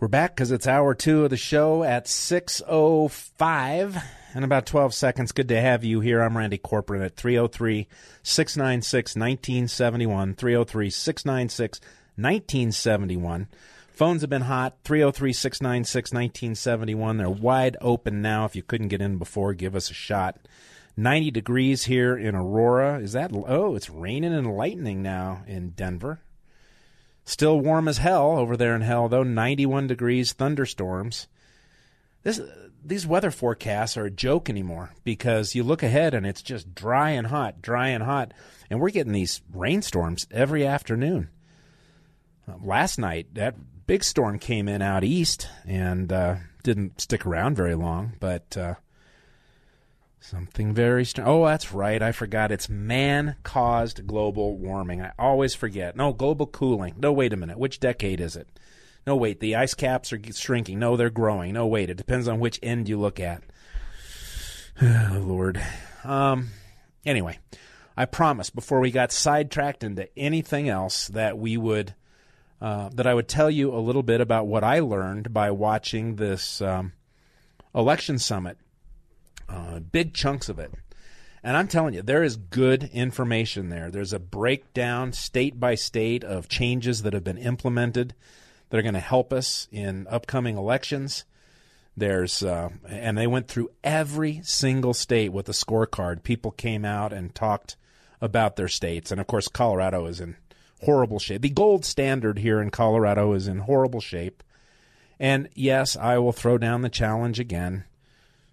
We're back because it's hour two of the show at 6.05 and about 12 seconds. Good to have you here. I'm Randy Corporon at 303 696 1971. 303 696 1971. Phones have been hot 303 696 1971. They're wide open now. If you couldn't get in before, give us a shot. 90 degrees here in Aurora. Is that, oh, it's raining and lightning now in Denver. Still warm as hell over there in hell, though. 91 degrees, thunderstorms. This, these weather forecasts are a joke anymore because you look ahead and it's just dry and hot, dry and hot. And we're getting these rainstorms every afternoon. Uh, last night, that big storm came in out east and uh, didn't stick around very long, but. Something very strange. Oh, that's right. I forgot. It's man caused global warming. I always forget. No, global cooling. No, wait a minute. Which decade is it? No, wait. The ice caps are shrinking. No, they're growing. No, wait. It depends on which end you look at. Oh, Lord. Um, anyway, I promised before we got sidetracked into anything else that we would. Uh, that I would tell you a little bit about what I learned by watching this um, election summit uh, big chunks of it. And I'm telling you, there is good information there. There's a breakdown state by state of changes that have been implemented that are going to help us in upcoming elections. There's uh, and they went through every single state with a scorecard. People came out and talked about their states, and of course, Colorado is in horrible shape. The gold standard here in Colorado is in horrible shape. And yes, I will throw down the challenge again.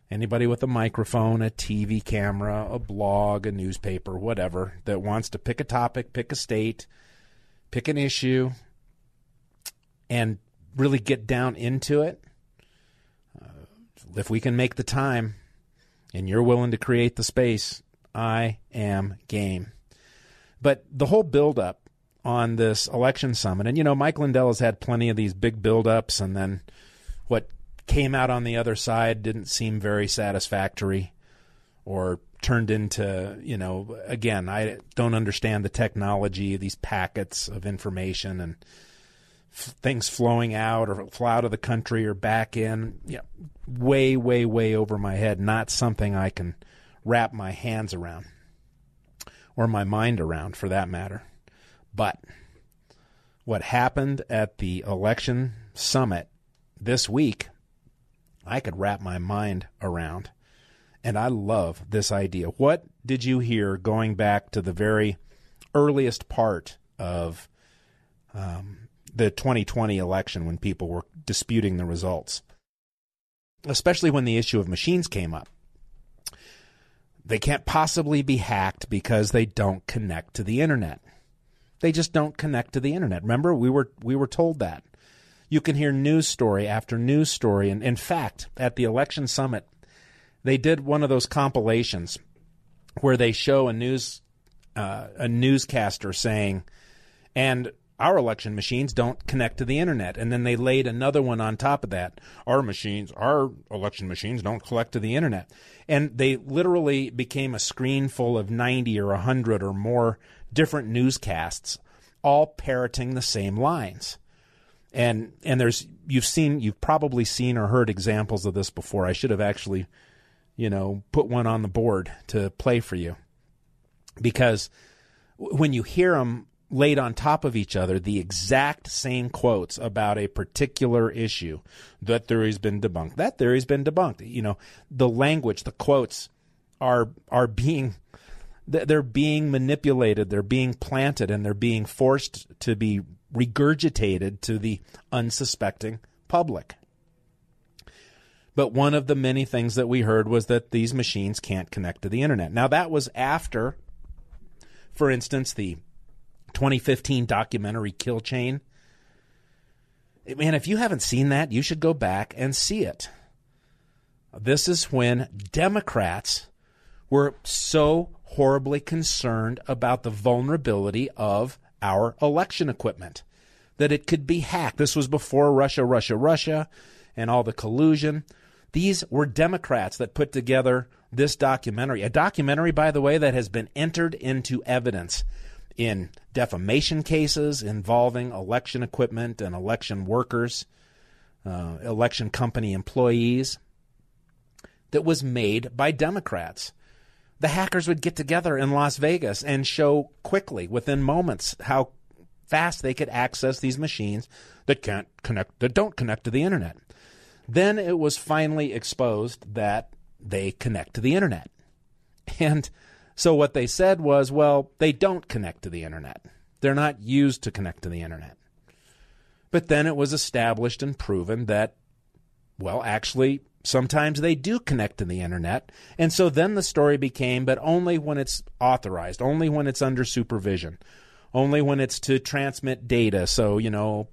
Anybody with a microphone, a TV camera, a blog, a newspaper, whatever, that wants to pick a topic, pick a state, pick an issue, and really get down into it, uh, if we can make the time and you're willing to create the space, I am game. But the whole buildup on this election summit, and you know, Mike Lindell has had plenty of these big buildups, and then what came out on the other side didn't seem very satisfactory or turned into, you know, again, I don't understand the technology, of these packets of information and f- things flowing out or fly out of the country or back in, know, way, way, way over my head. Not something I can wrap my hands around or my mind around for that matter. But what happened at the election summit this week I could wrap my mind around. And I love this idea. What did you hear going back to the very earliest part of um, the 2020 election when people were disputing the results? Especially when the issue of machines came up. They can't possibly be hacked because they don't connect to the internet. They just don't connect to the internet. Remember, we were we were told that you can hear news story after news story. And in fact, at the election summit, they did one of those compilations where they show a news uh, a newscaster saying, and our election machines don't connect to the internet. And then they laid another one on top of that. Our machines, our election machines don't connect to the internet. And they literally became a screen full of 90 or 100 or more different newscasts, all parroting the same lines and and there's you've seen you've probably seen or heard examples of this before. I should have actually, you know, put one on the board to play for you, because when you hear them laid on top of each other, the exact same quotes about a particular issue, that theory's been debunked. That theory's been debunked. You know, the language, the quotes are are being they're being manipulated, they're being planted, and they're being forced to be regurgitated to the unsuspecting public. But one of the many things that we heard was that these machines can't connect to the internet. Now, that was after, for instance, the 2015 documentary Kill Chain. Man, if you haven't seen that, you should go back and see it. This is when Democrats were so horribly concerned about the vulnerability of our election equipment that it could be hacked. This was before Russia, Russia, Russia, and all the collusion. These were Democrats that put together this documentary. A documentary, by the way, that has been entered into evidence in defamation cases involving election equipment and election workers, uh, election company employees, that was made by Democrats. The hackers would get together in Las Vegas and show quickly, within moments, how fast they could access these machines that can't connect, that don't connect to the internet. Then it was finally exposed that they connect to the internet. And so what they said was, well, they don't connect to the internet. They're not used to connect to the internet. But then it was established and proven that, well, actually, sometimes they do connect to the internet. And so then the story became, but only when it's authorized, only when it's under supervision, only when it's to transmit data. So, you know,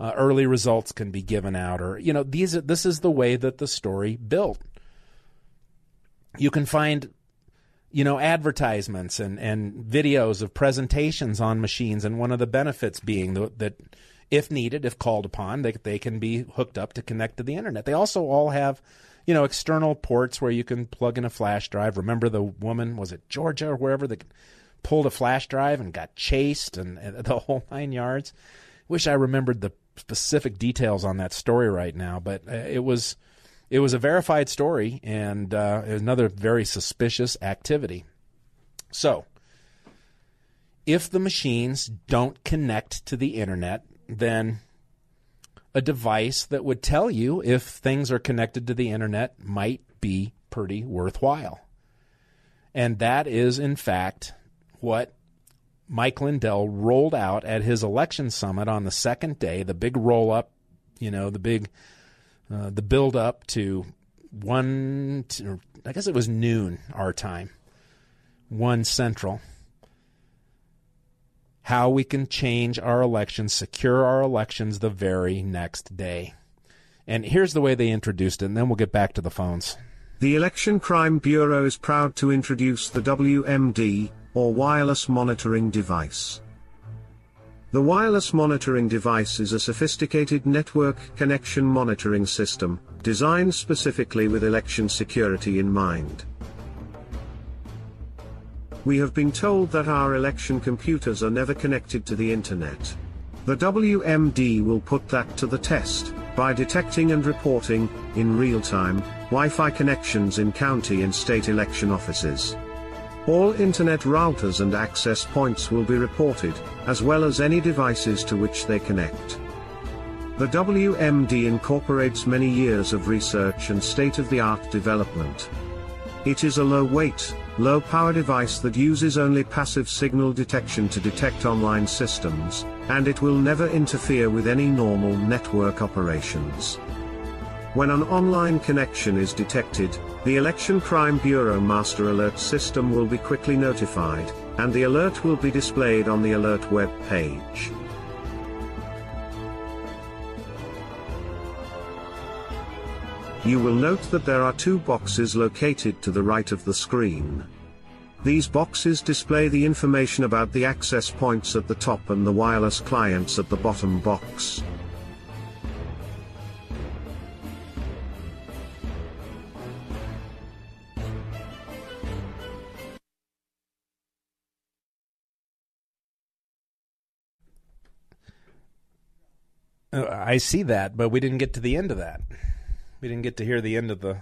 uh, early results can be given out, or, you know, these, this is the way that the story built. You can find you know, advertisements and, and videos of presentations on machines, and one of the benefits being the, that if needed, if called upon, they, they can be hooked up to connect to the internet. They also all have, you know, external ports where you can plug in a flash drive. Remember the woman, was it Georgia or wherever, that pulled a flash drive and got chased and, and the whole nine yards? Wish I remembered the specific details on that story right now, but uh, it was it was a verified story and uh, another very suspicious activity. So, if the machines don't connect to the internet, then a device that would tell you if things are connected to the internet might be pretty worthwhile. And that is, in fact, what Mike Lindell rolled out at his election summit on the second day, the big roll up, you know, the big uh, the build up to one, I guess it was noon our time, one central. How we can change our elections, secure our elections the very next day. And here's the way they introduced it, and then we'll get back to the phones. The Election Crime Bureau is proud to introduce the WMD, or Wireless Monitoring Device. The wireless monitoring device is a sophisticated network connection monitoring system, designed specifically with election security in mind. We have been told that our election computers are never connected to the internet. The WMD will put that to the test, by detecting and reporting, in real time, Wi-Fi connections in county and state election offices. All internet routers and access points will be reported, as well as any devices to which they connect. The WMD incorporates many years of research and state-of-the-art development. It is a low-weight, low-power device that uses only passive signal detection to detect online systems, and it will never interfere with any normal network operations. When an online connection is detected, the Election Crime Bureau Master Alert system will be quickly notified, and the alert will be displayed on the alert web page. You will note that there are two boxes located to the right of the screen. These boxes display the information about the access points at the top and the wireless clients at the bottom box. Uh, I see that, but we didn't get to the end of that. We didn't get to hear the end of the.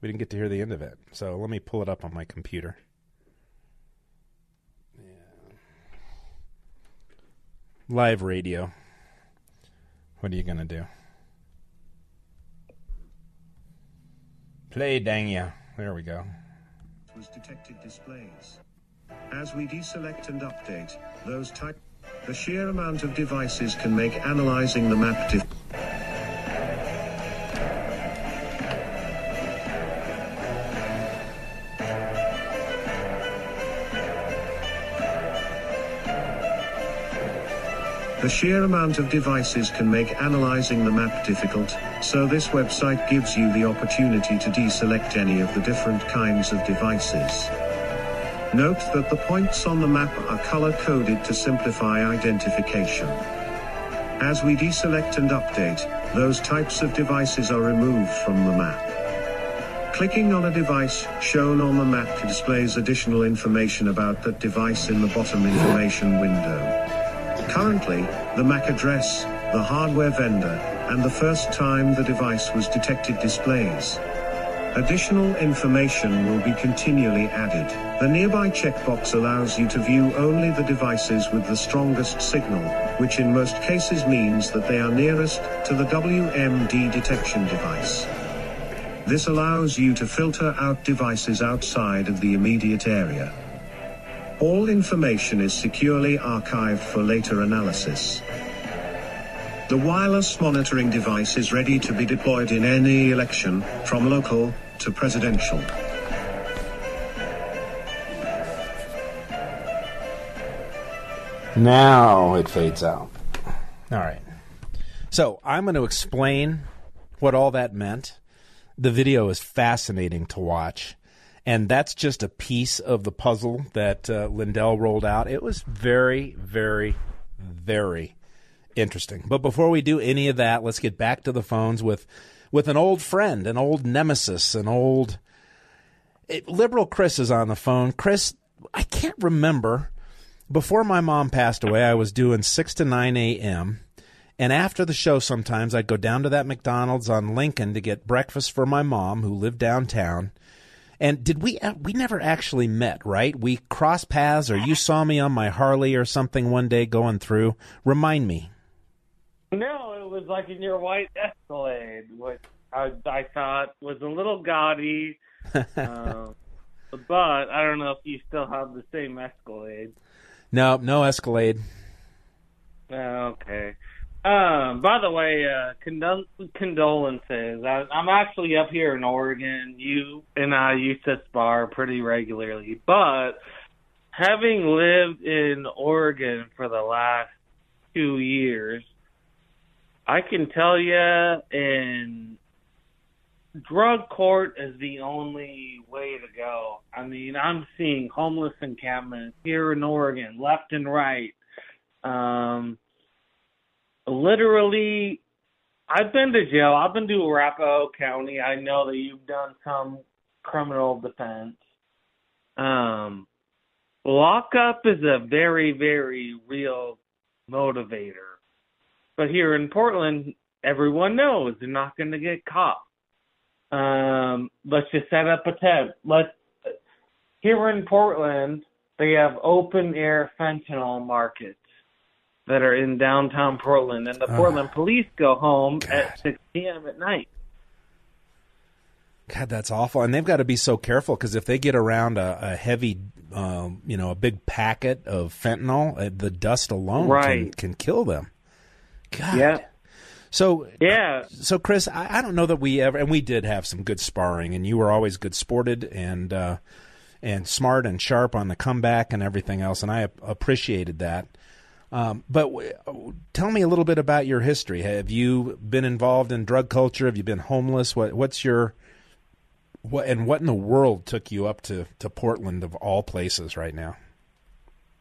We didn't get to hear the end of it. So let me pull it up on my computer. Yeah. Live radio. What are you gonna do? Play, dang ya! There we go. Was detected displays. As we deselect and update those type. The sheer amount of devices can make analyzing the map dif- The sheer amount of devices can make analyzing the map difficult, so this website gives you the opportunity to deselect any of the different kinds of devices. Note that the points on the map are color-coded to simplify identification. As we deselect and update, those types of devices are removed from the map. Clicking on a device shown on the map displays additional information about that device in the bottom information window. Currently, the MAC address, the hardware vendor, and the first time the device was detected displays. Additional information will be continually added. The nearby checkbox allows you to view only the devices with the strongest signal, which in most cases means that they are nearest to the WMD detection device. This allows you to filter out devices outside of the immediate area. All information is securely archived for later analysis. The wireless monitoring device is ready to be deployed in any election, from local to presidential. Now it fades out. All right. So I'm going to explain what all that meant. The video is fascinating to watch. And that's just a piece of the puzzle that uh, Lindell rolled out. It was very, very, very interesting. But before we do any of that, let's get back to the phones with with an old friend, an old nemesis, an old it, liberal. Chris is on the phone. Chris, I can't remember. Before my mom passed away, I was doing six to nine a.m. And after the show, sometimes I'd go down to that McDonald's on Lincoln to get breakfast for my mom, who lived downtown. And did we? Uh, we never actually met, right? We crossed paths, or you saw me on my Harley or something one day going through. Remind me. No, it was like in your white Escalade, which I, I thought was a little gaudy. uh, but I don't know if you still have the same Escalade. No, no Escalade. Okay. Um, by the way, uh, condol- condolences. I, I'm actually up here in Oregon. You and I used to spar pretty regularly, but having lived in Oregon for the last two years, I can tell you, in drug court is the only way to go. I mean, I'm seeing homeless encampments here in Oregon, left and right. Um, literally, I've been to jail. I've been to Arapahoe County. I know that you've done some criminal defense. Um, lockup is a very, very real motivator. But here in Portland, everyone knows they're not going to get caught. Um, let's just set up a tent. Let's here in Portland, they have open air fentanyl markets that are in downtown Portland, and the Oh. Portland police go home God. at 6 p.m. at night. God, that's awful. And they've got to be so careful because if they get around a, a heavy, um, you know, a big packet of fentanyl, uh, the dust alone can, Right. can kill them. God. Yeah. So, Yeah, so Chris, I, I don't know that we ever, and we did have some good sparring, and you were always good sported and uh, and smart and sharp on the comeback and everything else, and I ap- appreciated that. Um, but w- tell me a little bit about your history. Have you been involved in drug culture? Have you been homeless? What what's your what and what in the world took you up to to Portland of all places right now?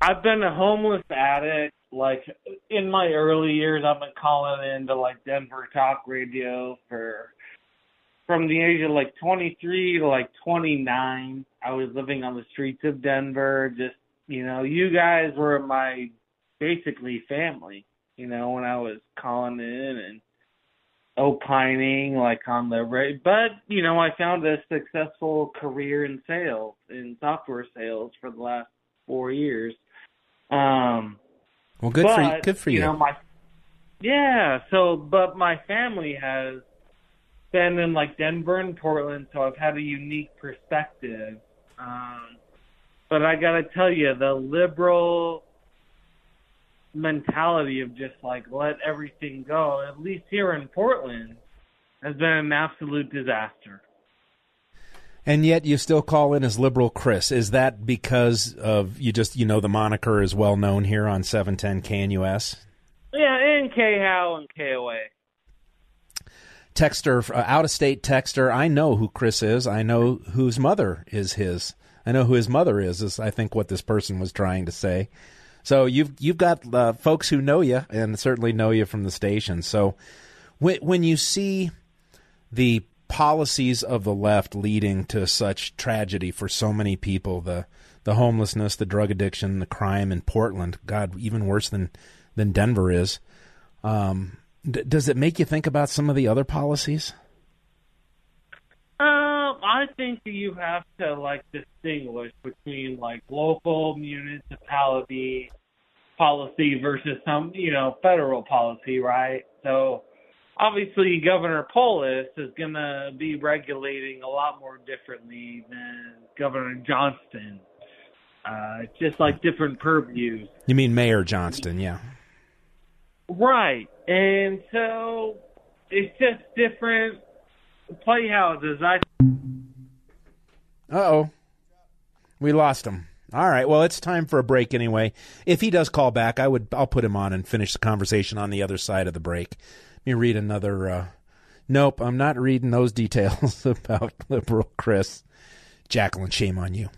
I've been a homeless addict. Like in my early years, I've been calling into like Denver talk radio for from the age of like 23 to like 29. I was living on the streets of Denver. Just you know, you guys were my basically family. You know, when I was calling in and opining like on the but you know i found a successful career in sales in software sales for the last four years um Well, good but, for you. Good for you. know my yeah so but my family has been in like denver and portland so i've had a unique perspective um but i gotta tell you the liberal mentality of just like let everything go at least here in portland has been an absolute disaster And yet you still call in as liberal Chris. Is that because of you just you know the moniker is well known here on 710 KNUS? Yeah, and KHOW and KOA. Texter, uh, out of state texter. I know who Chris is. I know whose mother is his. I know who his mother is. Is I think what this person was trying to say. So you've you've got uh, folks who know you and certainly know you from the station. So when when you see the policies of the left leading to such tragedy for so many people, the the homelessness, the drug addiction, the crime in Portland, God, even worse than than Denver is. Um, D- does it make you think about some of the other policies? Um, I think you have to like distinguish between like local municipality policy versus some, you know, federal policy, right? So obviously Governor Polis is going to be regulating a lot more differently than Governor Johnston. Uh, just like different purviews. You mean Mayor Johnston, yeah. Right. And so it's just different playhouses. I Uh oh. We lost him. All right. Well, it's time for a break anyway. If he does call back, I would I'll put him on and finish the conversation on the other side of the break. Let me read another uh Nope, I'm not reading those details about liberal Chris. Jacqueline, shame on you.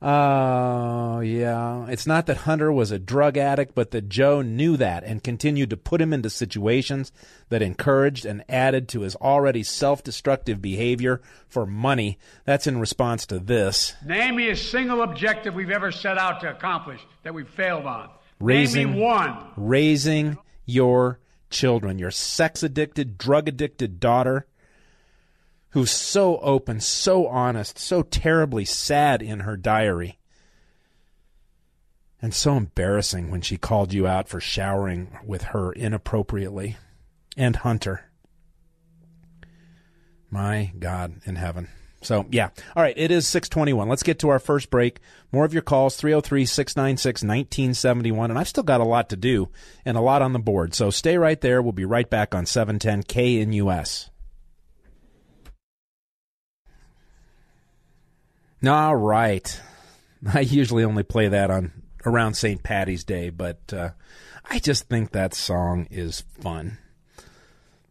Oh, yeah. It's not that Hunter was a drug addict, but that Joe knew that and continued to put him into situations that encouraged and added to his already self destructive behavior for money. That's in response to this. Name me a single objective we've ever set out to accomplish that we've failed on. Raising, Name me one. Raising your children, your sex addicted, drug addicted daughter who's so open, so honest, so terribly sad in her diary. And so embarrassing when she called you out for showering with her inappropriately. And Hunter. My God in heaven. So, yeah. All right, it is 621. Let's get to our first break. More of your calls, 303 696 1971. And I've still got a lot to do and a lot on the board. So stay right there. We'll be right back on 710 KNUS. All right. I usually only play that on around St. Patty's Day, but uh, I just think that song is fun.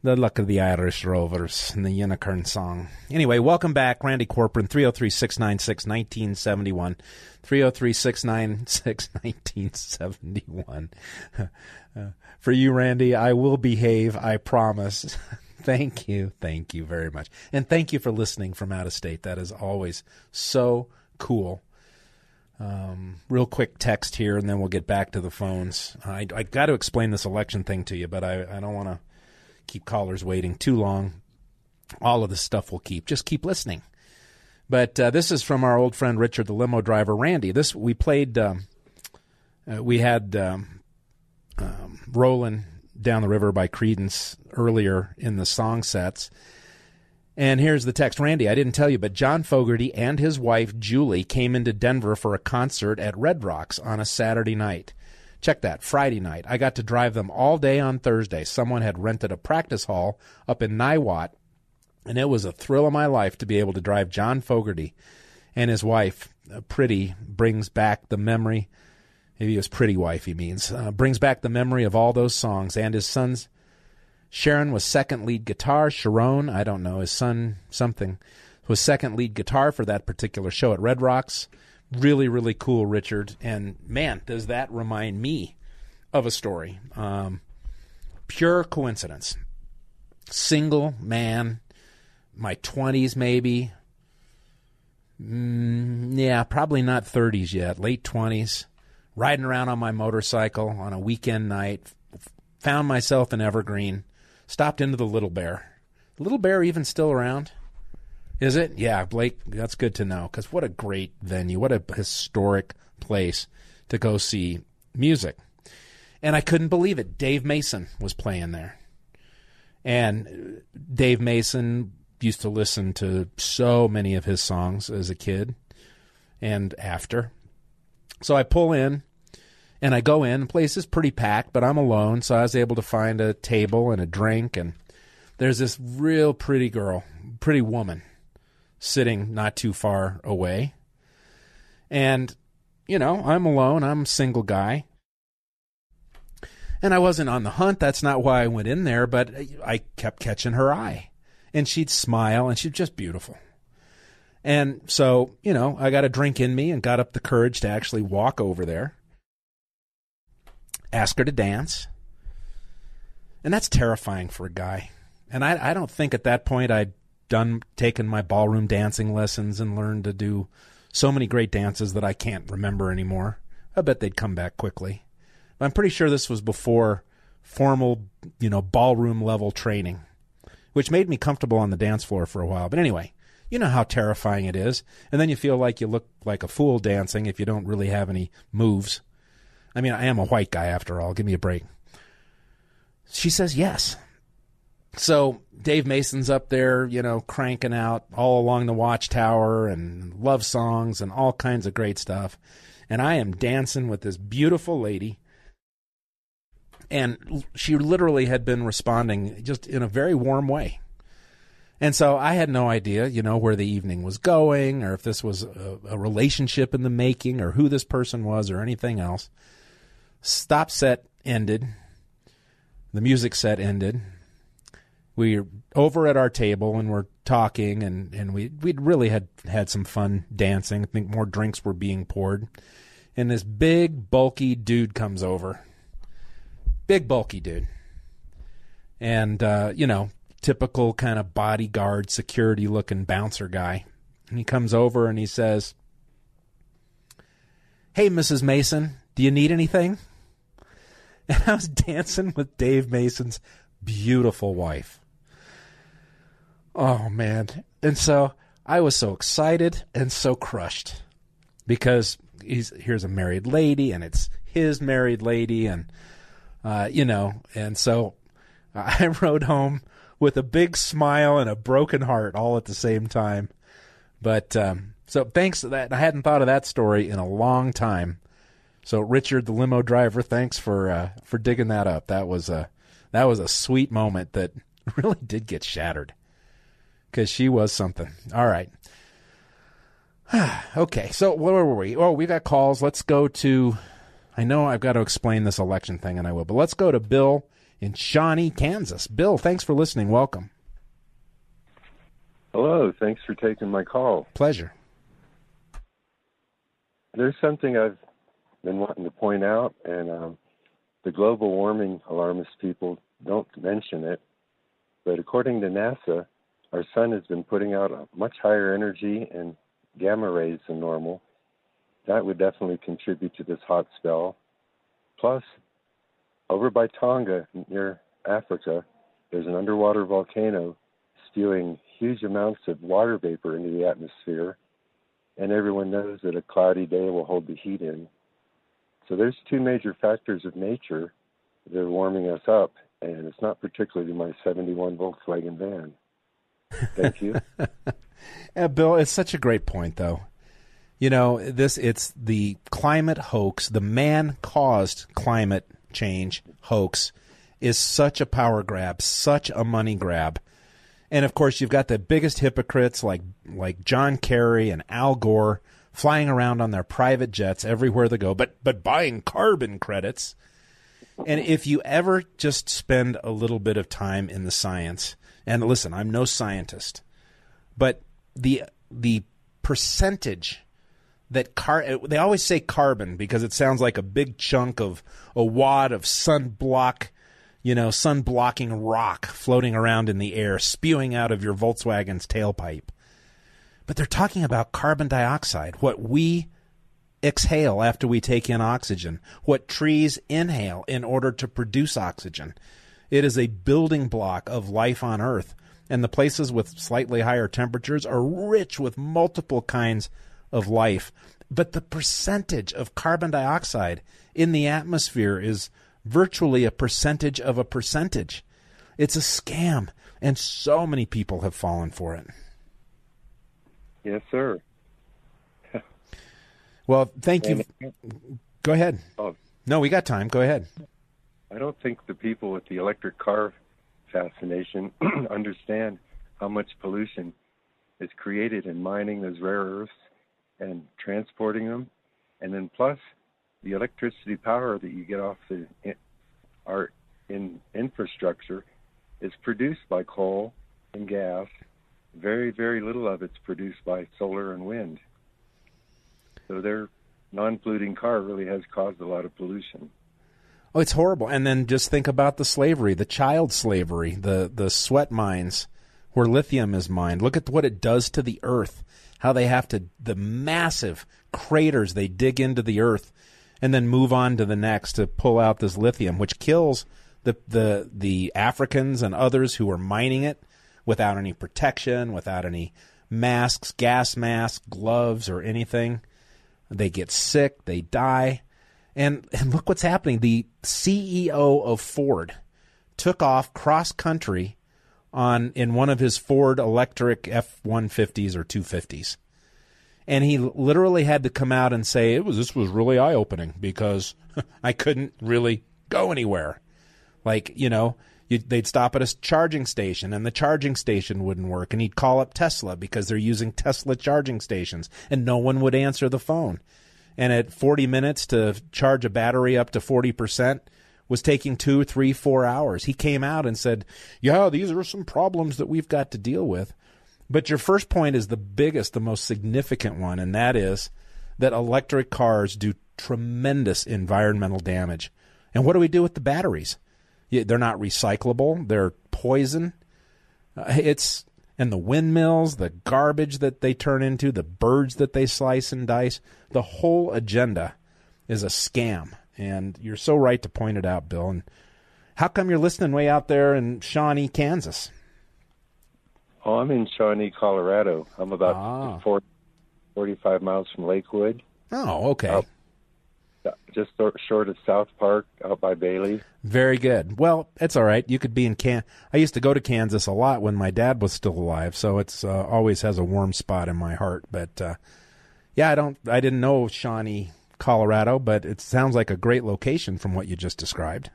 The Luck of the Irish Rovers and the Unicorn Song. Anyway, welcome back. Randy Corporon, 303 696 1971. 303 696 1971. For you, Randy, I will behave, I promise. thank you. Thank you very much. And thank you for listening from out of state. That is always so cool. Um, real quick text here, and then we'll get back to the phones. I, I got to explain this election thing to you, but I, I don't want to keep callers waiting too long. All of this stuff will keep. Just keep listening. But uh, this is from our old friend Richard, the limo driver, Randy. This we played. Um, uh, we had um, um, "Rolling Down the River" by Creedence earlier in the song sets. And here's the text Randy, I didn't tell you, but John Fogerty and his wife, Julie, came into Denver for a concert at Red Rocks on a Saturday night. Check that, Friday night. I got to drive them all day on Thursday. Someone had rented a practice hall up in Niwot, and it was a thrill of my life to be able to drive John Fogerty and his wife, uh, Pretty, brings back the memory. Maybe his pretty wife, he means. Uh, brings back the memory of all those songs and his son's Sharon was second lead guitar. Sharon, I don't know, his son something, was second lead guitar for that particular show at Red Rocks. Really, really cool, Richard. And man, does that remind me of a story. Um, pure coincidence. Single man, my 20s maybe. Mm, yeah, probably not 30s yet, late 20s. Riding around on my motorcycle on a weekend night. Found myself in Evergreen stopped into the Little Bear. Little Bear even still around? Is it? Yeah, Blake, that's good to know because what a great venue. What a historic place to go see music. And I couldn't believe it. Dave Mason was playing there. And uh, Dave Mason used to listen to so many of his songs as a kid and after. So I pull in and I go in. The place is pretty packed, but I'm alone, so I was able to find a table and a drink. And there's this real pretty girl, pretty woman, sitting not too far away. And, you know, I'm alone. I'm a single guy. And I wasn't on the hunt. That's not why I went in there, but I kept catching her eye. And she'd smile, and she's just beautiful. And so, you know, I got a drink in me and got up the courage to actually walk over there, ask her to dance. And that's terrifying for a guy. And I, I don't think at that point I'd done taken my ballroom dancing lessons and learned to do so many great dances that I can't remember anymore. I bet they'd come back quickly. I'm pretty sure this was before formal, you know, ballroom level training, which made me comfortable on the dance floor for a while. But anyway, you know how terrifying it is. And then you feel like you look like a fool dancing if you don't really have any moves. I mean, I am a white guy after all. Give me a break. She says yes. So Dave Mason's up there, you know, cranking out all along the watchtower and love songs and all kinds of great stuff. And I am dancing with this beautiful lady. And she literally had been responding just in a very warm way. And so I had no idea, you know, where the evening was going or if this was a, a relationship in the making or who this person was or anything else. Stop set ended. The music set ended we were over at our table and we're talking and, and we we'd really had had some fun dancing. I think more drinks were being poured. And this big bulky dude comes over. Big bulky dude. And uh, you know, typical kind of bodyguard security looking bouncer guy. And he comes over and he says, Hey Mrs. Mason, do you need anything? And I was dancing with Dave Mason's beautiful wife. Oh man. And so I was so excited and so crushed because he's here's a married lady and it's his married lady and uh, you know, and so I rode home with a big smile and a broken heart all at the same time. But um, so thanks to that. I hadn't thought of that story in a long time. So Richard, the limo driver, thanks for uh, for digging that up. That was a that was a sweet moment that really did get shattered because she was something. All right. okay, so where were we? Oh, we got calls. Let's go to. I know I've got to explain this election thing, and I will, but let's go to Bill in Shawnee, Kansas. Bill, thanks for listening. Welcome. Hello. Thanks for taking my call. Pleasure. There's something I've been wanting to point out, and um, the global warming alarmist people don't mention it, but according to NASA, our sun has been putting out a much higher energy and gamma rays than normal. That would definitely contribute to this hot spell. Plus, over by Tonga near Africa, there's an underwater volcano spewing huge amounts of water vapor into the atmosphere, and everyone knows that a cloudy day will hold the heat in. So there's two major factors of nature that are warming us up, and it's not particularly my 71 Volkswagen van. Thank you. yeah, uh, Bill, it's such a great point, though. You know, this it's the climate hoax, the man-caused climate change hoax is such a power grab, such a money grab. And of course, you've got the biggest hypocrites like like John Kerry and Al Gore flying around on their private jets everywhere they go, but but buying carbon credits. And if you ever just spend a little bit of time in the science, and listen, I'm no scientist, but the the percentage that car they always say carbon because it sounds like a big chunk of a wad of sunblock you know sun blocking rock floating around in the air spewing out of your Volkswagen's tailpipe but they're talking about carbon dioxide what we exhale after we take in oxygen what trees inhale in order to produce oxygen it is a building block of life on Earth. And the places with slightly higher temperatures are rich with multiple kinds of life. But the percentage of carbon dioxide in the atmosphere is virtually a percentage of a percentage. It's a scam, and so many people have fallen for it. Yes, sir. well, thank you. Go ahead. Oh. No, we got time. Go ahead. I don't think the people with the electric car fascination understand how much pollution is created in mining those rare earths and transporting them, and then plus the electricity power that you get off the our in infrastructure is produced by coal and gas. Very, very little of it's produced by solar and wind. So their non-polluting car really has caused a lot of pollution. Oh, it's horrible. And then just think about the slavery, the child slavery, the the sweat mines where lithium is mined. Look at what it does to the earth. How they have to the massive craters they dig into the earth and then move on to the next to pull out this lithium, which kills the the the Africans and others who are mining it without any protection, without any masks, gas masks, gloves, or anything. They get sick, they die. And, and look what's happening. The CEO of Ford took off cross country on in one of his Ford electric F 150s or 250s. And he literally had to come out and say it was this was really eye opening because I couldn't really go anywhere. Like, you know, you, they'd stop at a charging station and the charging station wouldn't work and he'd call up Tesla because they're using Tesla charging stations and no one would answer the phone. And at 40 minutes to charge a battery up to 40% was taking two, three, four hours. He came out and said, Yeah, these are some problems that we've got to deal with. But your first point is the biggest, the most significant one, and that is that electric cars do tremendous environmental damage. And what do we do with the batteries? They're not recyclable. They're poison. Uh, it's and the windmills, the garbage that they turn into, the birds that they slice and dice. The whole agenda is a scam. And you're so right to point it out, Bill. And how come you're listening way out there in Shawnee, Kansas? Oh, I'm in Shawnee, Colorado. I'm about ah. 40, 45 miles from Lakewood. Oh, okay just short of South Park, out by Bailey. Very good. Well, it's all right. You could be in Can. I used to go to Kansas a lot when my dad was still alive, so it's uh, always has a warm spot in my heart. But uh, yeah, I don't. I didn't know Shawnee, Colorado, but it sounds like a great location from what you just described.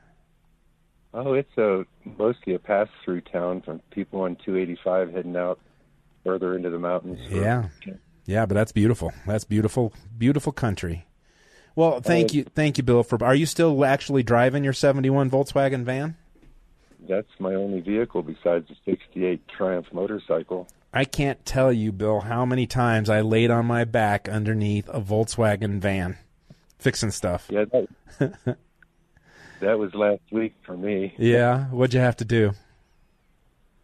Oh, it's a mostly a pass through town from people on 285 heading out further into the mountains. Yeah, yeah, but that's beautiful. That's beautiful, beautiful country. Well, thank uh, you, thank you, Bill. For are you still actually driving your '71 Volkswagen van? That's my only vehicle besides the '68 Triumph motorcycle. I can't tell you, Bill, how many times I laid on my back underneath a Volkswagen van, fixing stuff. Yeah, that, that was last week for me. Yeah, what'd you have to do?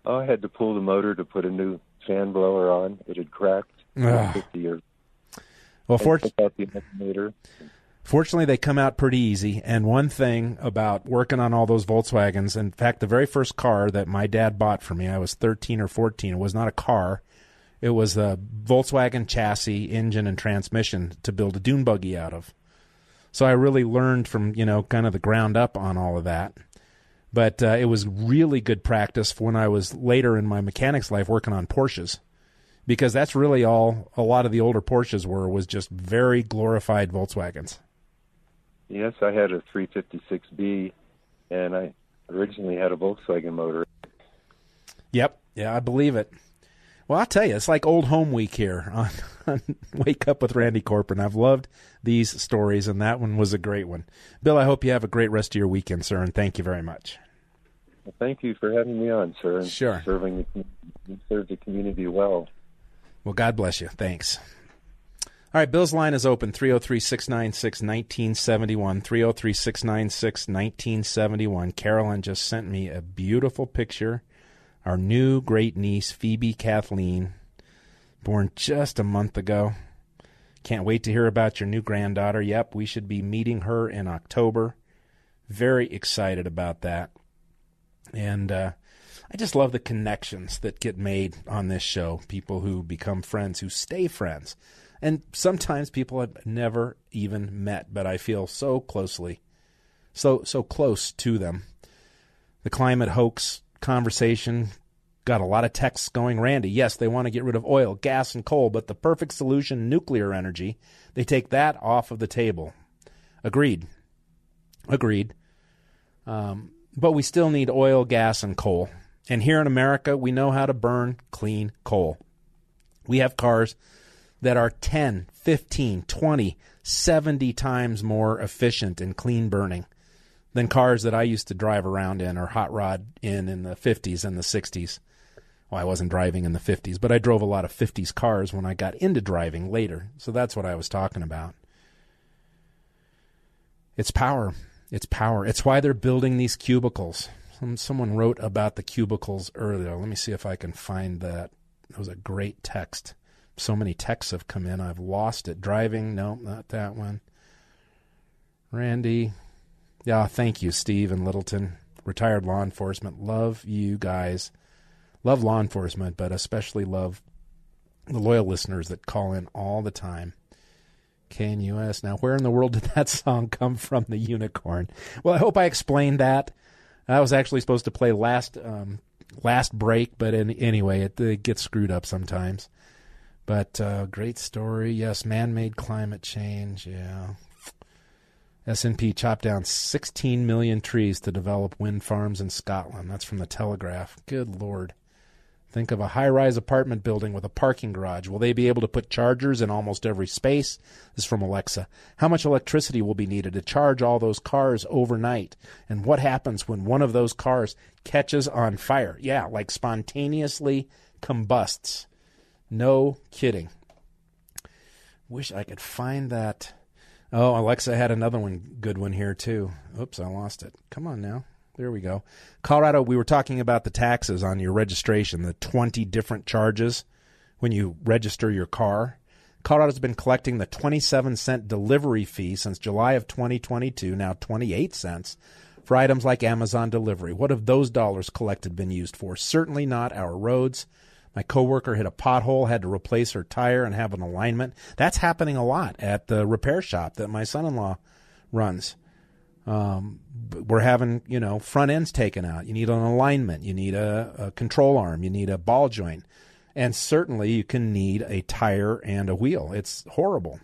Oh, I had to pull the motor to put a new fan blower on. It had cracked. Years. Well, fortunately, Fortunately, they come out pretty easy. And one thing about working on all those Volkswagens, in fact, the very first car that my dad bought for me, I was 13 or 14, it was not a car. It was a Volkswagen chassis, engine, and transmission to build a dune buggy out of. So I really learned from, you know, kind of the ground up on all of that. But uh, it was really good practice for when I was later in my mechanics life working on Porsches because that's really all a lot of the older Porsches were was just very glorified Volkswagens. Yes, I had a 356B, and I originally had a Volkswagen motor. Yep, yeah, I believe it. Well, I'll tell you, it's like old home week here on, on Wake Up with Randy Corporon. I've loved these stories, and that one was a great one. Bill, I hope you have a great rest of your weekend, sir, and thank you very much. Well, thank you for having me on, sir, and sure. serving the, serve the community well. Well, God bless you. Thanks. All right, Bill's line is open 303 696 1971. 303 696 1971. Carolyn just sent me a beautiful picture. Our new great niece, Phoebe Kathleen, born just a month ago. Can't wait to hear about your new granddaughter. Yep, we should be meeting her in October. Very excited about that. And uh, I just love the connections that get made on this show. People who become friends, who stay friends and sometimes people I've never even met, but I feel so closely, so so close to them. The climate hoax conversation got a lot of texts going. Randy, yes, they want to get rid of oil, gas, and coal, but the perfect solution, nuclear energy, they take that off of the table. Agreed. Agreed. Um, but we still need oil, gas, and coal. And here in America, we know how to burn clean coal. We have cars that are 10, 15, 20, 70 times more efficient and clean burning than cars that I used to drive around in or hot rod in in the 50s and the 60s. Well, I wasn't driving in the 50s, but I drove a lot of 50s cars when I got into driving later. So that's what I was talking about. It's power. It's power. It's why they're building these cubicles. Some, someone wrote about the cubicles earlier. Let me see if I can find that. It was a great text. So many texts have come in. I've lost it. Driving. No, not that one. Randy. Yeah, thank you, Steve and Littleton. Retired law enforcement. Love you guys. Love law enforcement, but especially love the loyal listeners that call in all the time. KNUS. Now, where in the world did that song come from, the unicorn? Well, I hope I explained that. I was actually supposed to play last um, last break, but in, anyway, it, it, gets screwed up sometimes. But uh, great story. Yes, man-made climate change. Yeah. SNP chopped down 16 million trees to develop wind farms in Scotland. That's from the Telegraph. Good lord. Think of a high rise apartment building with a parking garage. Will they be able to put chargers in almost every space? This is from Alexa. How much electricity will be needed to charge all those cars overnight? And what happens when one of those cars catches on fire? Yeah, like spontaneously combusts. No kidding. Wish I could find that. Oh, Alexa had another one, good one here too. Oops, I lost it. Come on now. There we go. Colorado, we were talking about the taxes on your registration, the 20 different charges when you register your car. Colorado's been collecting the 27 cent delivery fee since July of 2022, now 28 cents, for items like Amazon delivery. What have those dollars collected been used for? Certainly not our roads, my coworker hit a pothole, had to replace her tire and have an alignment. That's happening a lot at the repair shop that my son-in-law runs. Um, we're having, you know, front ends taken out. You need an alignment. You need a, a control arm. You need a ball joint. And certainly you can need a tire and a wheel. It's horrible.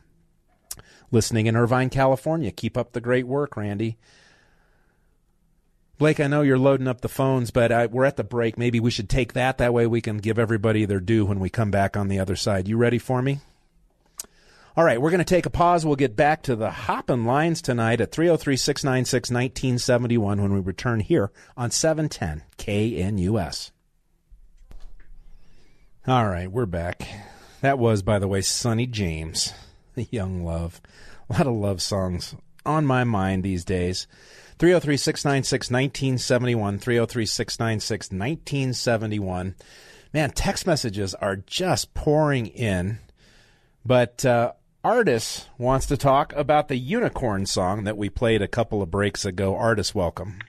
Listening in Irvine, California. Keep up the great work, Randy. Blake, I know you're loading up the phones, but I, we're at the break. Maybe we should take that. That way we can give everybody their due when we come back on the other side. You ready for me? All right, we're going to take a pause. We'll get back to the hopping lines tonight at 303 696 1971 when we return here on 710 KNUS. All right, we're back. That was, by the way, Sonny James, the Young Love. A lot of love songs on my mind these days. 303 696 1971. 303 696 1971. Man, text messages are just pouring in. But uh, Artis wants to talk about the unicorn song that we played a couple of breaks ago. Artis, welcome.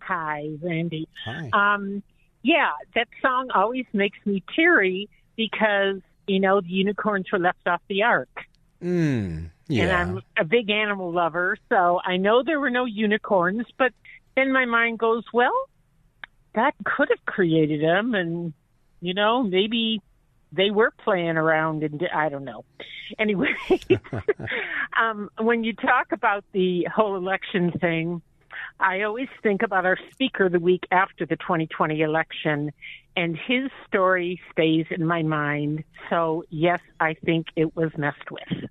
Hi, Randy. Hi. Um, yeah, that song always makes me teary because, you know, the unicorns were left off the ark. Mm, yeah. And I'm a big animal lover, so I know there were no unicorns, but then my mind goes, well, that could have created them, and you know, maybe they were playing around, and I don't know. Anyway, um, when you talk about the whole election thing, I always think about our speaker the week after the 2020 election, and his story stays in my mind. So, yes, I think it was messed with.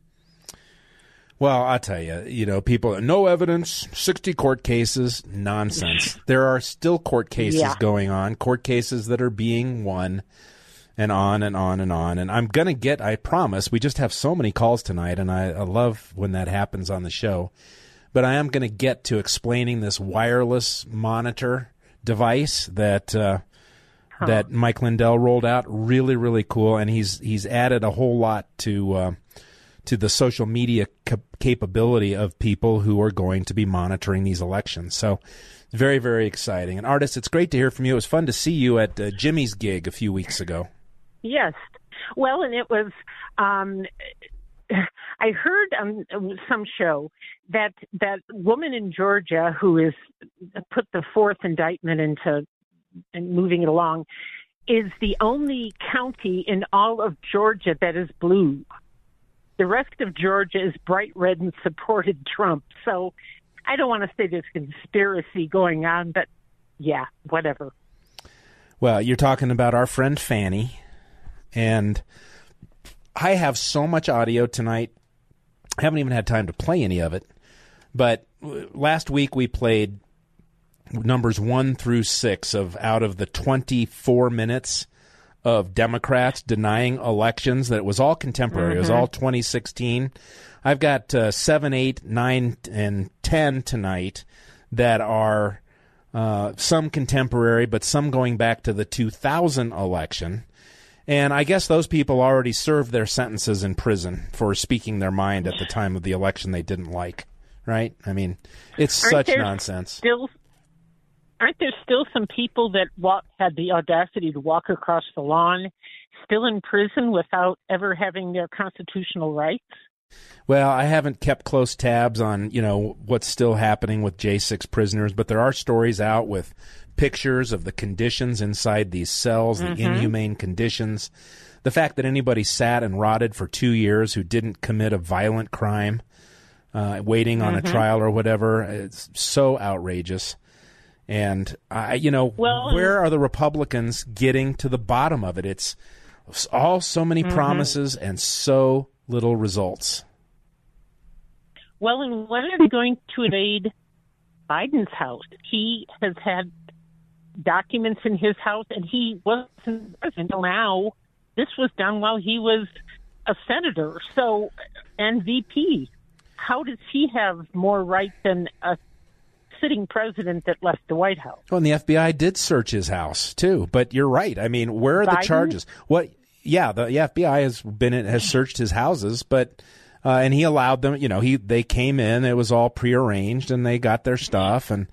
Well, I tell you, you know, people, no evidence, 60 court cases, nonsense. there are still court cases Yeah. going on, court cases that are being won, and on and on and on. And I'm going to get, I promise, we just have so many calls tonight, and I, I love when that happens on the show. But I am going to get to explaining this wireless monitor device that. Uh, that Mike Lindell rolled out. Really, really cool, and he's he's added a whole lot to uh, to the social media cap- capability of people who are going to be monitoring these elections. So, very, very exciting. And Artis, it's great to hear from you. It was fun to see you at uh, Jimmy's gig a few weeks ago. Yes. Well, and it was. Um, I heard on some show that that woman in Georgia who is put the fourth indictment into and moving it along is the only county in all of Georgia that is blue. The rest of Georgia is bright red and supported Trump. So I don't want to say there's conspiracy going on, but yeah, whatever. Well, you're talking about our friend Fani, and I have so much audio tonight. I haven't even had time to play any of it. But last week we played numbers one through six of out of the 24 minutes of Democrats denying elections that it was all contemporary. It was Mhm. all 2016. I've got uh, seven, eight, nine, and ten tonight that are uh, some contemporary, but some going back to the 2000 election. And I guess those people already served their sentences in prison for speaking their mind at the time of the election they didn't like. Right? I mean, it's Aren't such nonsense. Still, aren't there still some people that walk, had the audacity to walk across the lawn, still in prison without ever having their constitutional rights? Well, I haven't kept close tabs on, you know, what's still happening with J6 prisoners, but there are stories out with pictures of the conditions inside these cells, Mhm. the inhumane conditions. The fact that anybody sat and rotted for two years who didn't commit a violent crime, uh, waiting on Mhm. a trial or whatever, it's so outrageous. And I, you know, Well, where are the Republicans getting to the bottom of it? It's all so many Mhm. promises and so little results. Well, and when are they going to invade Biden's house? He has had documents in his house, and he wasn't president until now. This was done while he was a senator, so and VP. How does he have more right than a sitting president that left the White House? Well, and the FBI did search his house too. But you're right. I mean, where are the charges? What? Yeah, the, the FBI has been has searched his houses, but uh, and he allowed them. You know, he they came in. It was all prearranged, and they got their stuff. And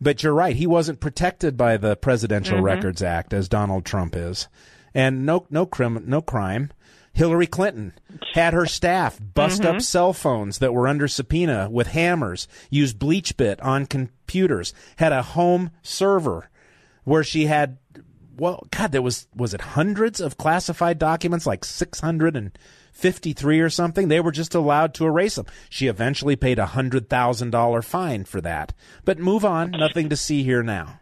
but you're right. He wasn't protected by the Presidential Mhm. Records Act as Donald Trump is, and no no crim no crime. Hillary Clinton had her staff bust up Mhm. cell phones that were under subpoena with hammers, used BleachBit on computers, had a home server where she had well god there was was it hundreds of classified documents like 653 or something? They were just allowed to erase them. She eventually paid a hundred thousand dollar fine for that. But move on. Nothing to see here now.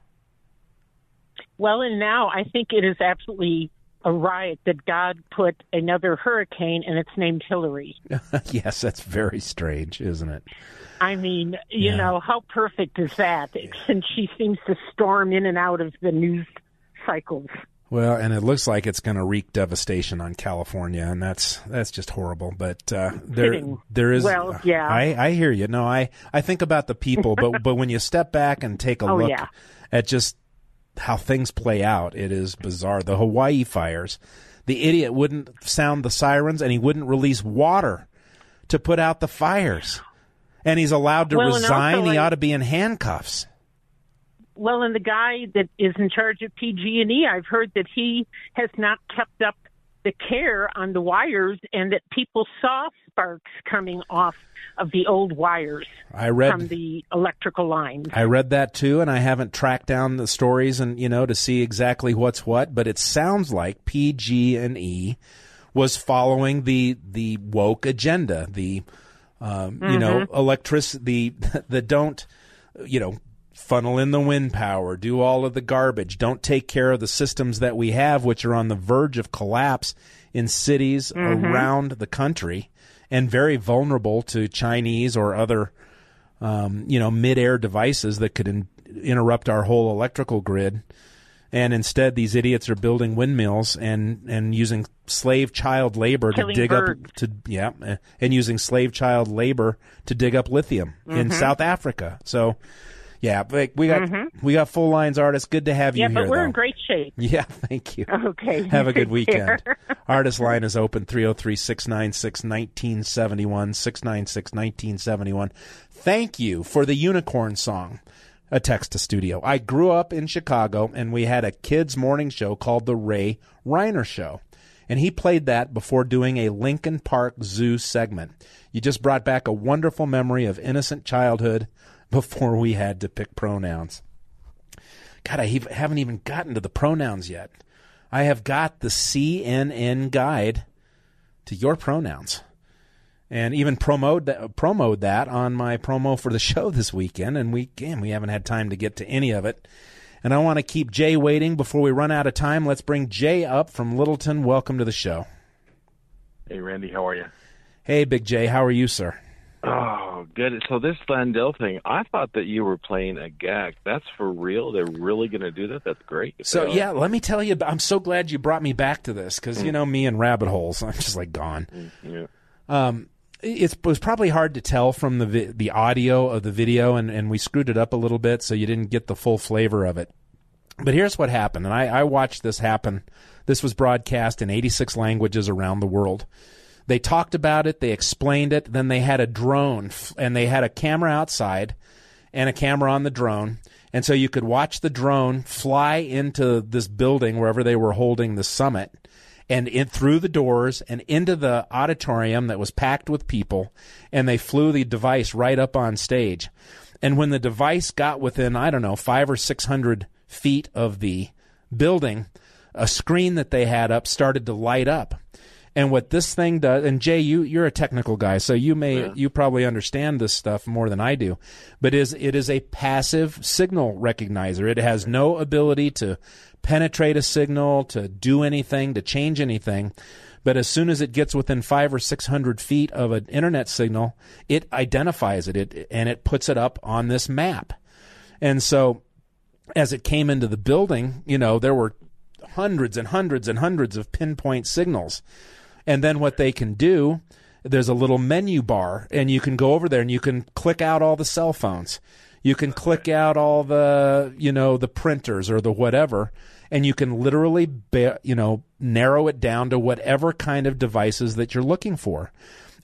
Well, and now I think it is absolutely a riot that God put another hurricane, and it's named Hillary. yes that's very strange isn't it I mean, you Yeah. know, how perfect is that? Since she seems to storm in and out of the news cycles. Well, and it looks like it's going to wreak devastation on California, and that's that's just horrible. But uh, there Kidding. there is. Well, yeah. I, I hear you. No, I I think about the people, but but when you step back and take a Oh, look yeah. at just how things play out, it is bizarre. The Hawaii fires, the idiot wouldn't sound the sirens, and he wouldn't release water to put out the fires, and he's allowed to Well, resign. also, he ought to be in handcuffs. Well, and the guy that is in charge of PG&E, I've heard that he has not kept up the care on the wires, and that people saw sparks coming off of the old wires I read from the electrical lines. I read that too, and I haven't tracked down the stories and you know to see exactly what's what. But it sounds like PG and E was following the the woke agenda, the um, you know Mhm. electricity, the the don't you know funnel in the wind power, do all of the garbage, don't take care of the systems that we have, which are on the verge of collapse in cities Mhm. around the country and very vulnerable to Chinese or other um, you know, mid-air devices that could in- interrupt our whole electrical grid. And instead, these idiots are building windmills and, and using slave child labor Killing to dig birds. up to yeah, and using slave child labor to dig up lithium in Mhm. South Africa. So, yeah, but we got Mhm. we got full lines artists. Good to have you yeah, here. but we're though. in great shape. Yeah, thank you. Okay. Have a good weekend. Artist line is open 303 696 1971. 696 1971. Thank you for the unicorn song. A text to studio. I grew up in Chicago and we had a kids' morning show called The Ray Rayner Show. And he played that before doing a Lincoln Park Zoo segment. You just brought back a wonderful memory of innocent childhood before we had to pick pronouns. God, I haven't even gotten to the pronouns yet. I have got the CNN guide to your pronouns, and even promoted that, promoted that on my promo for the show this weekend. And we again, we haven't had time to get to any of it. And I want to keep Jay waiting before we run out of time. Let's bring Jay up from Littleton. Welcome to the show. Hey, Randy, how are you? Hey, Big Jay, how are you, sir? Oh, good. So this Lindell thing, I thought that you were playing a gag. That's for real. They're really going to do that. That's great. So yeah, let me tell you. I'm so glad you brought me back to this because you know me and rabbit holes. I'm just like gone. Yeah. Um, it was probably hard to tell from the vi- the audio of the video, and, and we screwed it up a little bit, so you didn't get the full flavor of it. But here's what happened, and I, I watched this happen. This was broadcast in 86 languages around the world. They talked about it, they explained it, then they had a drone, and they had a camera outside and a camera on the drone. And so you could watch the drone fly into this building wherever they were holding the summit and in through the doors and into the auditorium that was packed with people. And they flew the device right up on stage. And when the device got within i don't know five or six hundred feet of the building a screen that they had up started to light up and what this thing does and jay you you're a technical guy so you may you probably understand this stuff more than i do but is it is a passive signal recognizer. It has no ability to penetrate a signal to do anything to change anything but as soon as it gets within five or six hundred feet of an internet signal it identifies it, it and it puts it up on this map. And so as it came into the building you know there were hundreds and hundreds and hundreds of pinpoint signals and then what they can do, there's a little menu bar, and you can go over there and you can click out all the cell phones. You can click out all the, you know, the printers or the whatever, and you can literally, ba- you know, narrow it down to whatever kind of devices that you're looking for.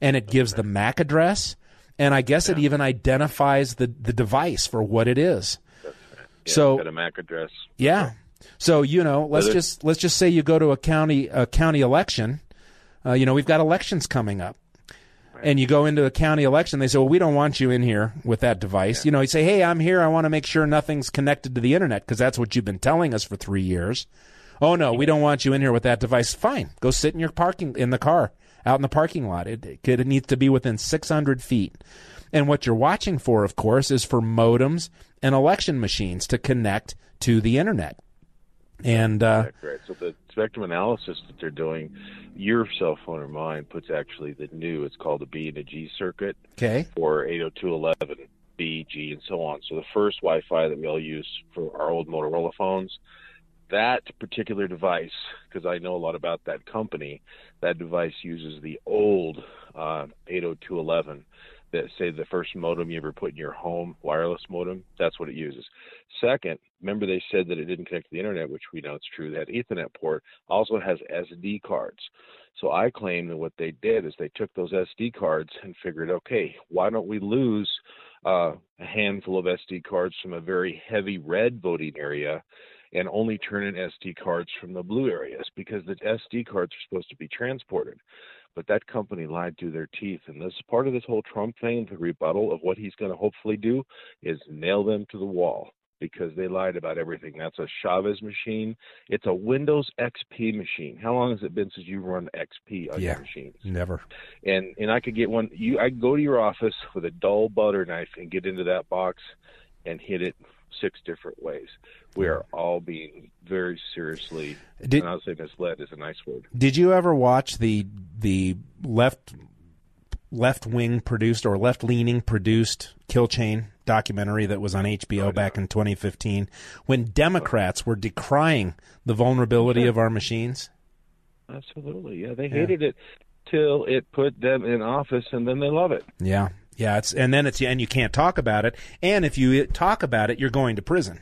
And it gives the MAC address, and I guess it even identifies the, the device for what it is. Yeah, So- got a MAC address. Yeah. So you know, let's just let's just say you go to a county a county election. Uh, you know, we've got elections coming up, and you go into a county election. They say, "Well, we don't want you in here with that device." You know, you say, "Hey, I'm here. I want to make sure nothing's connected to the internet because that's what you've been telling us for three years." Oh no, we don't want you in here with that device. Fine, go sit in your parking in the car out in the parking lot. It, it, it needs to be within 600 feet. And what you're watching for, of course, is for modems and election machines to connect to the internet. And uh, Right. So the spectrum analysis that they're doing, your cell phone or mine puts actually the new. It's called a B and a G circuit okay, for 802.11, B, G, and so on. So the first Wi-Fi that we all use for our old Motorola phones, that particular device, because I know a lot about that company, that device uses the old uh, 802.11 that say the first modem you ever put in your home, wireless modem, that's what it uses. Second, remember they said that it didn't connect to the internet, which we know it's true. That Ethernet port also has SD cards. So I claim that what they did is they took those SD cards and figured, okay, why don't we lose uh, a handful of SD cards from a very heavy red voting area and only turn in SD cards from the blue areas because the SD cards are supposed to be transported. But that company lied through their teeth. And this is part of this whole Trump thing, the rebuttal of what he's going to hopefully do is nail them to the wall because they lied about everything. That's a Chavez machine. It's a Windows XP machine. How long has it been since you've run XP on Yeah. your machines? never. and and I could get one. You, I could go to your office with a dull butter knife and get into that box and hit it six different ways. We are all being very seriously, Did- and I'll say misled is a nice word. Did you ever watch the the left left wing produced or left leaning produced Kill Chain documentary that was on HBO oh, back in 2015 when Democrats were decrying the vulnerability of our machines? Absolutely, yeah. They hated it till it put them in office, and then they love it. Yeah. Yeah, it's and then it's and you can't talk about it and if you talk about it you're going to prison.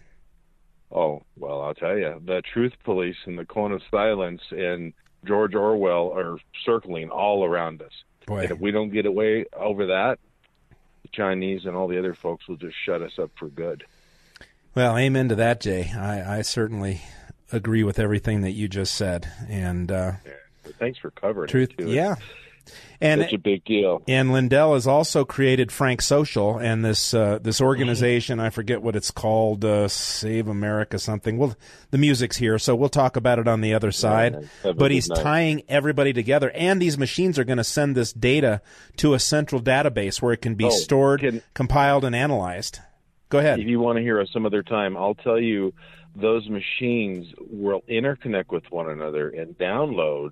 Oh well, I'll tell you, the truth police and the cone of silence and George Orwell are circling all around us. Boy. And if we don't get away over that, the Chinese and all the other folks will just shut us up for good. Well, amen to that, Jay. I, I certainly agree with everything that you just said. And uh, But thanks for covering truth, it too. yeah. And Such a big deal. and Lindell has also created Frank Social and this uh, this organization. I forget what it's called, uh, Save America something. Well, the music's here, so we'll talk about it on the other side. a but he's night. tying everybody together, and these machines are going to send this data to a central database where it can be Oh, stored, can- compiled, and analyzed. Go ahead. If you want to hear us some other time, I'll tell you those machines will interconnect with one another and download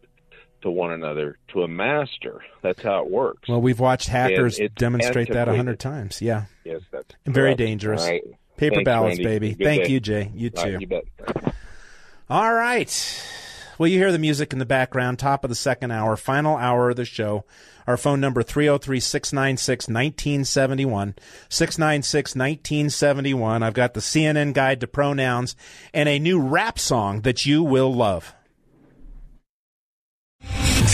to one another to a master. That's how it works. Well, we've watched hackers demonstrate that a hundred times. Yeah. Yes, that's And very correct. dangerous. Right. Paper Thanks, ballots, Randy. baby. Good Thank day. you, Jay. You All right, too. you bet. All right. Well, you hear the music in the background, top of the second hour, final hour of the show. Our phone number 303-696-1971, 696-1971. I've got the CNN guide to pronouns and a new rap song that you will love.